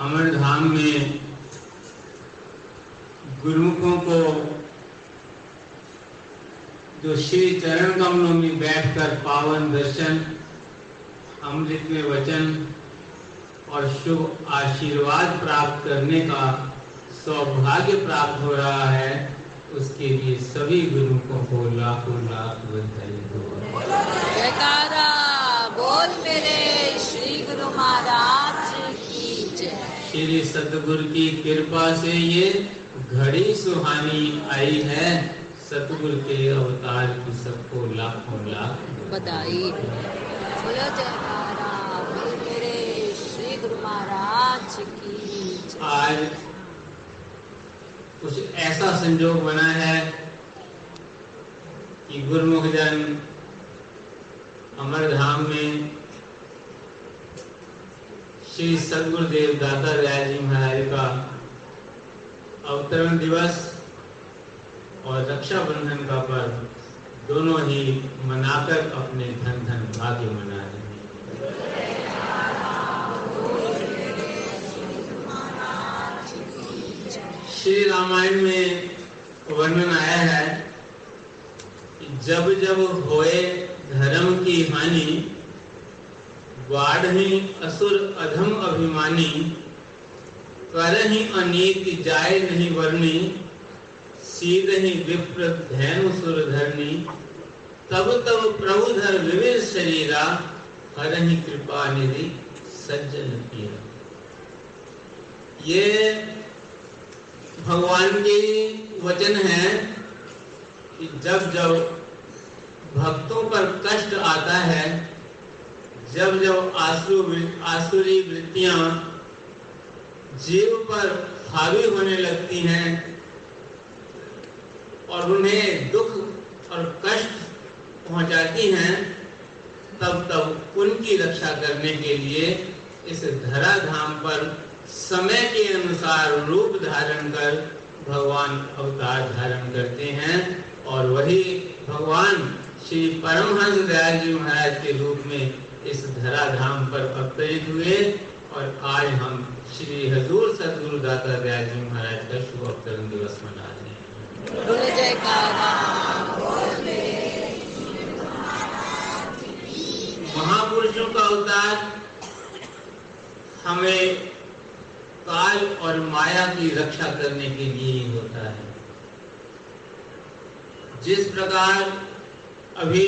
अमर धाम में गुरुमुखों को जो श्री चरण कमलों में बैठकर पावन दर्शन, अमृत में वचन और शुभ आशीर्वाद प्राप्त करने का सौभाग्य प्राप्त हो रहा है, उसके लिए सभी गुरुओं को लाखों लाख बधाई हो। जयकारा बोल मेरे श्री गुरु महाराज। श्री सतगुरु की कृपा से ये घड़ी सुहानी आई है। सतगुरु के अवतार की सबको लाखों लाख बधाई। बोलो जयकारा मेरे श्री गुरु महाराज की आज कुछ ऐसा संजोग बना है कि गुरुमुख जन अमर धाम में श्री सदगुरुदेव दाता राय जी महाराज का अवतरण दिवस और रक्षाबंधन का पर्व दोनों ही मनाकर अपने धन धन भाग्य मना रहे श्री रामायण में वर्णन आया है जब जब होए धर्म की हानि बाढ़ी असुर अधम अभिमानी, करही अनीति जाय नहीं वर्णी सीध ही विप्र धैनु सुर धरनी तब तब प्रभु धर विविध शरीरा, हरहि कृपा निधि सज्जन पीरा ये भगवान के वचन है कि जब जब भक्तों पर कष्ट आता है जब जब आसु आसुरी वृत्तियाँ जीव पर हावी होने लगती हैं और उन्हें दुख और कष्ट पहुंचाती हैं, तब तब उनकी रक्षा करने के लिए इस धरा धाम पर समय के अनुसार रूप धारण कर भगवान अवतार धारण करते हैं और वही भगवान श्री परमहंस दयाल जी महाराज के रूप में इस धरा धाम पर अवतरित हुए और आज हम श्री हजूर सदगुरु दाता दयाल जी महाराज का शुभ अवतरण दिवस मना रहे हैं। महापुरुषों का अवतार हमें काल और माया की रक्षा करने के लिए ही होता है। जिस प्रकार अभी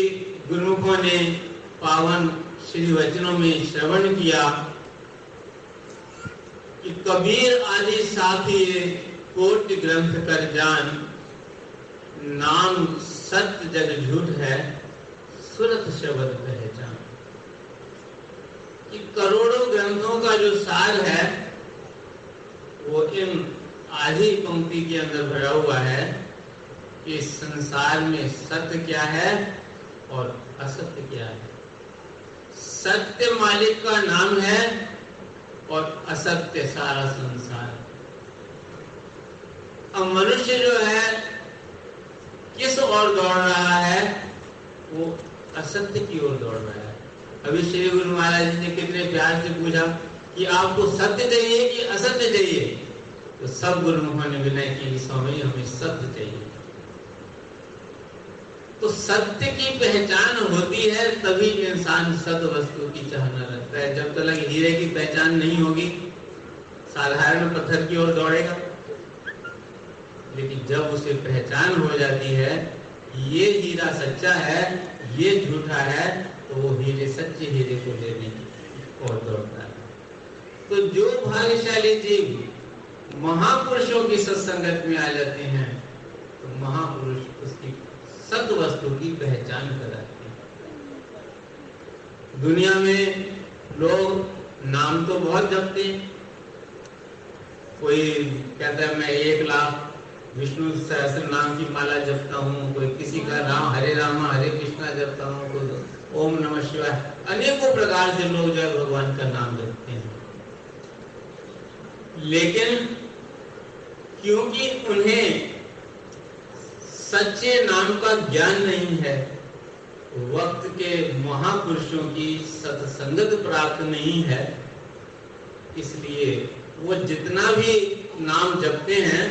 गुरुमुखों ने पावन श्री वचनों में श्रवण किया कि कबीर आदि साथी कोट ग्रंथ कर जान, नाम सत्य जग झूठ है, सुरत शब्द पहचान। कि करोड़ों ग्रंथों का जो सार है, वो इन आधी पंक्ति के अंदर भरा हुआ है कि संसार में सत्य क्या है और असत्य क्या है। सत्य मालिक का नाम है और असत्य सारा संसार। अब मनुष्य जो है, किस ओर दौड़ रहा है? वो असत्य की ओर दौड़ रहा है। अभी श्री गुरु महाराज जी ने कितने प्यार से पूछा कि आपको सत्य चाहिए कि असत्य चाहिए? तो सब गुरुमुखों ने विनय की स्वामी, हमें सत्य चाहिए। तो सत्य की पहचान होती है, तभी इंसान सत्य वस्तु की चाहना रखता है। जब तक हीरे की पहचान नहीं होगी, साधारण पत्थर की ओर दौड़ेगा। लेकिन जब उसे पहचान हो जाती है, ये हीरा सच्चा है, ये झूठा है तो वो हीरे सच्चे हीरे को लेने की ओर दौड़ता है। तो जो भाग्यशाली जीव महापुरुषों की सत्संगत में आ जाते हैं तो महापुरुष उसकी की पहचान कराते हैं दुनिया में लोग नाम तो बहुत जपते हैं। कोई कहता है, मैं एक लाख विष्णु सहस्त्र नाम की माला जपता हूँ, कोई किसी का राम, हरे रामा, हरे कृष्णा जपता हूँ, कोई ओम नमः शिवाय। अनेकों प्रकार से लोग जो भगवान का नाम जपते हैं। लेकिन क्योंकि उन्हें सच्चे नाम का ज्ञान नहीं है। वक्त के महापुरुषों की सत्संगत प्राप्त नहीं है। इसलिए वो जितना भी नाम जपते हैं,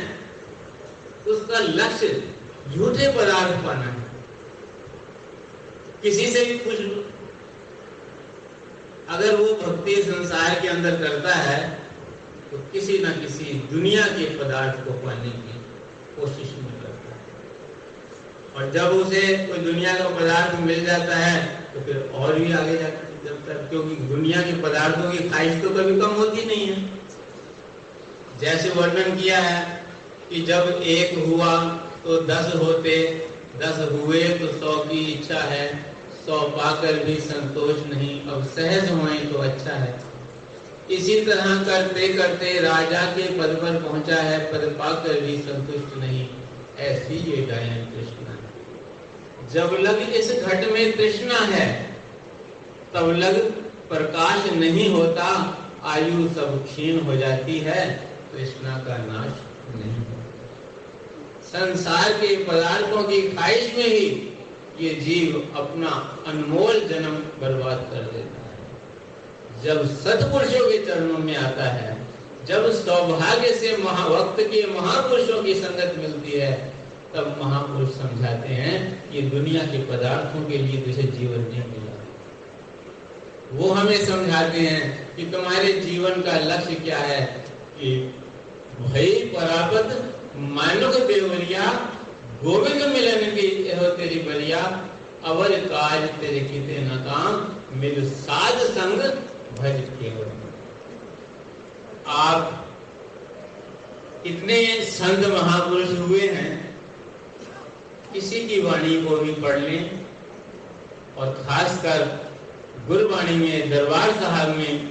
उसका लक्ष्य झूठे पदार्थ पाना है। किसी से भी कुछ अगर वो भक्ति संसार के अंदर करता है तो किसी ना किसी दुनिया के पदार्थ को पाने की कोशिश में और जब उसे कोई दुनिया का पदार्थ मिल जाता है तो फिर और भी आगे जाकर जब तक क्योंकि दुनिया के पदार्थों की ख्वाहिश तो कभी कम होती नहीं है। जैसे वर्णन किया है कि जब एक हुआ तो दस होते, दस हुए तो सौ की इच्छा है, सौ पाकर भी संतोष नहीं, अब सहज हुए तो अच्छा है। इसी तरह करते करते राजा के पद पर पहुँचा है, पद पाकर भी संतुष्ट नहीं, ऐसी ये गायन कृष्णा जब लग इस घट में कृष्णा है, तब लग प्रकाश नहीं होता, आयु सब क्षीण हो जाती है कृष्णा का नाश नहीं संसार के पदार्थों की ख्वाहिश में ही ये जीव अपना अनमोल जन्म बर्बाद कर देता है। जब सतपुरुषों के चरणों में आता है, जब सौभाग्य से महाभक्त के महापुरुषों की संगत मिलती है तब महापुरुष समझाते हैं कि दुनिया के पदार्थों के लिए तुझे जीवन नहीं मिला। वो हमें समझाते हैं कि तुम्हारे जीवन का लक्ष्य क्या है कि भई परापत मानुक देवरिया, गोविंद मिलन की तेरी बलिया, अवर काज तेरे किते न काम, मिल साध संग भज केवल। आप इतने संत महापुरुष हुए हैं किसी की वाणी को भी पढ़ लें और खासकर गुरबाणी में, दरबार साहब में,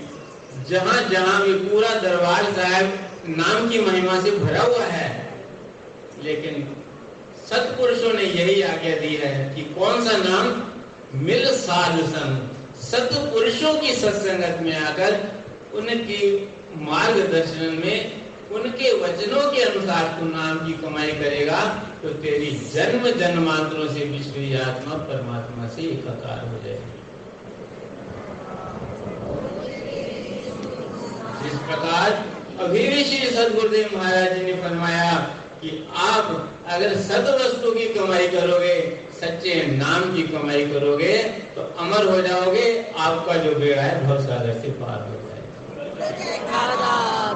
जहाँ जहाँ भी पूरा दरबार साहब नाम की महिमा से भरा हुआ है, लेकिन सतपुरुषों ने यही आज्ञा दी है कि कौन सा नाम मिल साधु संग सतपुरुषों की सत्संगत में आकर उनकी मार्गदर्शन में उनके वचनों के अनुसार तू नाम की कमाई करेगा तो तेरी जन्म जन्मांतरों से विश्व आत्मा परमात्मा से एकाकार हो जाएगी। इस प्रकार अभी भी श्री सदगुरुदेव महाराज जी ने फरमाया कि आप अगर सद वस्तु की कमाई करोगे, सच्चे नाम की कमाई करोगे तो अमर हो जाओगे, आपका जो बेड़ा है भव सागर से पार हो जाएगा।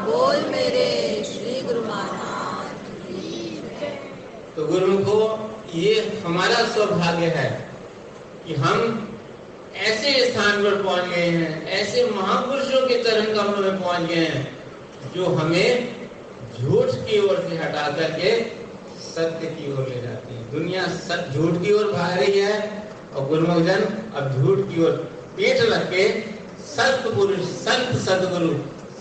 बोल मेरे श्री गुरु महाराज तो गुरुमुखो, ये हमारा सौभाग्य है कि हम ऐसे स्थान पर पहुँच गए हैं, ऐसे महापुरुषों के चरण में पहुँच गए हैं, जो हमें झूठ की ओर से हटा करके सत्य की ओर ले जाती है। दुनिया सत झूठ की ओर भाग रही है और गुरुमुख जन अब झूठ की ओर पीठ लग के सत्य पुरुष संत सदगुरु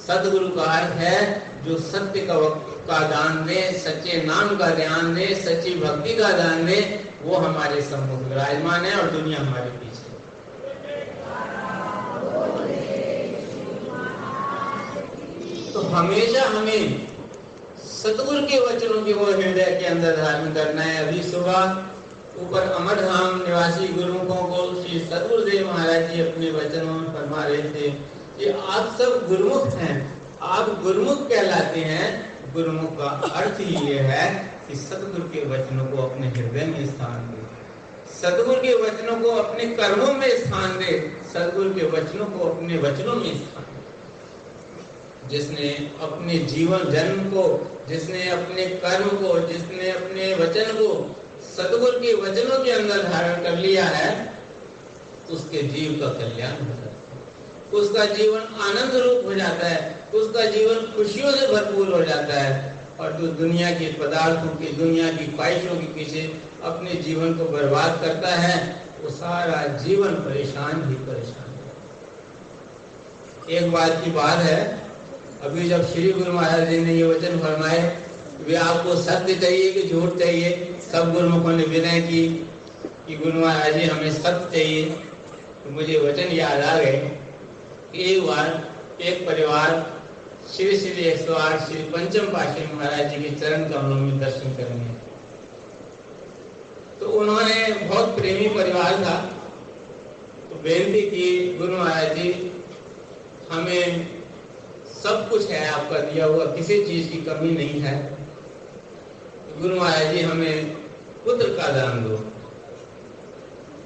सदगुरु का अर्थ है जो सत्य का का दान दे, सच्चे नाम का ध्यान दे, सच्ची भक्ति का दान दे, वो हमारे सम्मुख विराजमान है और दुनिया हमारे पीछे तो हमेशा हमें सतगुरु के वचनों की वो हृदय के अंदर धारण करना है। अभी सुबह ऊपर अमर धाम निवासी गुरुमुखों को श्री सदगुरुदेव महाराज जी अपने वचनों में फरमा रहे थे कि आप सब गुरुमुख हैं। आप गुरुमुख कहलाते हैं। गुरुमुख का अर्थ ये है कि सतगुरु के वचनों को अपने हृदय में स्थान दे। सदगुरु के वचनों को अपने कर्मों में स्थान दे। सदगुरु के वचनों को अपने वचनों में स्थान दे। जिसने अपने जीवन, जन्म को, जिसने अपने कर्म को, जिसने अपने वचन को सतगुरु के वचनों के अंदर धारण कर लिया है, उसके जीव का कल्याण हो जाता है। उसका जीवन आनंद रूप हो जाता है। उसका जीवन खुशियों से भरपूर हो जाता है और जो दुनिया के पदार्थों की, दुनिया की ख्वाहिशों के पीछे अपने जीवन को बर्बाद करता है, वो सारा जीवन परेशान ही परेशान एक बात की बात है, अभी जब श्री गुरु महाराज जी ने ये वचन फरमाए, वे आपको सत्य चाहिए कि झूठ चाहिए, सब गुरुमुखों ने विनय की कि गुरु महाराज जी, हमें सत्य चाहिए। तो मुझे वचन याद आ गए एक बार एक परिवार श्री श्री एक सौ आठ श्री पंचम पाशी महाराज जी के चरण कमलों में दर्शन करेंगे। तो उन्होंने बहुत प्रेमी परिवार था। तो बेनती की, गुरु महाराज जी, हमें सब कुछ है आपका, दिया हुआ, किसी चीज़ की कमी नहीं है। गुरु महाराज जी, हमें पुत्र का दान दो।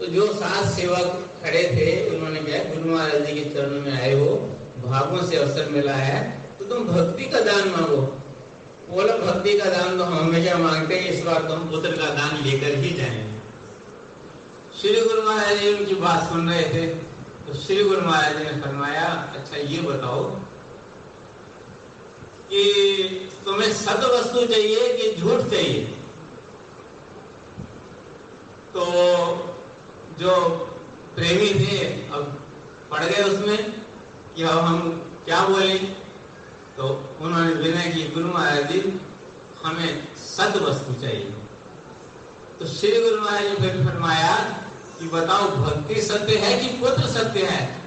तो जो सास सेवक खड़े थे, उन्होंने कहा, गुरु महाराज जी के चरण में आए हो, भागों से अवसर मिला है तुम भक्ति का दान मांगो। बोलो, भक्ति का दान तो हम हमेशा मांगते हैं, इस बार तो हम पुत्र का दान लेकर ही जाएँगे। श्री गुरु महाराज जी उनकी बात सुन रहे थे तो श्री गुरु महाराज जी ने फरमाया अच्छा ये बताओ कि तुम्हें सद वस्तु चाहिए कि झूठ चाहिए? तो जो प्रेमी थे, अब पड़ गए उसमें कि अब हम क्या बोले? तो उन्होंने विनय की गुरु महाराज जी, हमें सद वस्तु चाहिए। तो श्री गुरु महाराज जी फिर फरमाया कि बताओ, भक्ति सत्य है कि पुत्र सत्य है?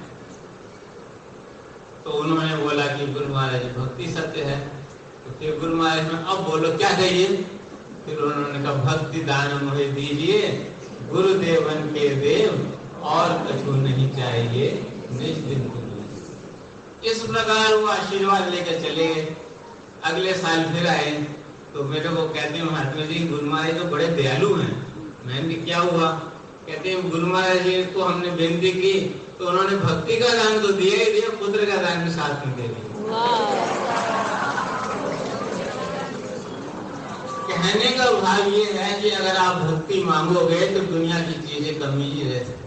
तो उन्होंने बोला कि गुरु महाराज भक्ति सत्य है। तो फिर गुरु महाराज ने अब बोलो, क्या कहिए फिर उन्होंने कहा, भक्ति दान मुझे दीजिए, गुरुदेवन के देव और कछु नहीं चाहिए दिन इस प्रकार वो आशीर्वाद लेकर चले? गए अगले साल फिर आए तो मेरे को कहते हैं महात्मा जी, गुरु महाराज तो बड़े दयालु हैं। मैंने क्या हुआ? कहते हैं, गुरु महाराज जी को हमने बेनती की तो उन्होंने भक्ति का दान तो दिया ही दिया, पुत्र का दान भी साथ में दे दिया। कहने का भाव ये है कि अगर आप भक्ति मांगोगे तो दुनिया की चीज़ें कमी ही रह सकती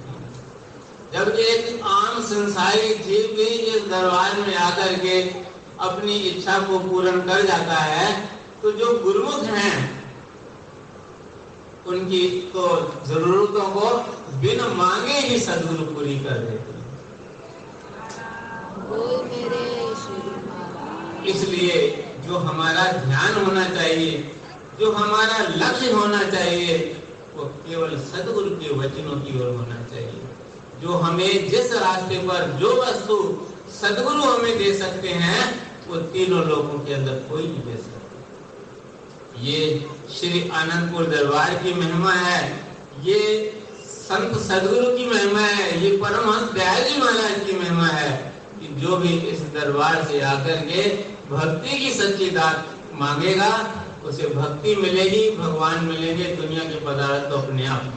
जब एक आम संसारी जीव भी इस दरबार में आकर के अपनी इच्छा को पूर्ण कर जाता है तो जो गुरुमुख हैं उनकी तो जरूरतों को बिन मांगे ही सदगुरु पूरी कर देते इसलिए जो हमारा ध्यान होना चाहिए जो हमारा लक्ष्य होना चाहिए वो केवल सदगुरु के वचनों की ओर होना चाहिए। जो हमें जिस रास्ते पर जो वस्तु सदगुरु हमें दे सकते हैं, वो तीनों लोगों के अंदर कोई नहीं दे सकता। ये श्री आनंदपुर दरबार की महिमा है, ये संत सदगुरु की महिमा है, ये परमहंस दयाली महाराज की महिमा है कि जो भी इस दरबार से आकर के भक्ति की सच्ची दात मांगेगा, उसे भक्ति मिलेगी, भगवान मिलेंगे, दुनिया के पदार्थ तो अपने आप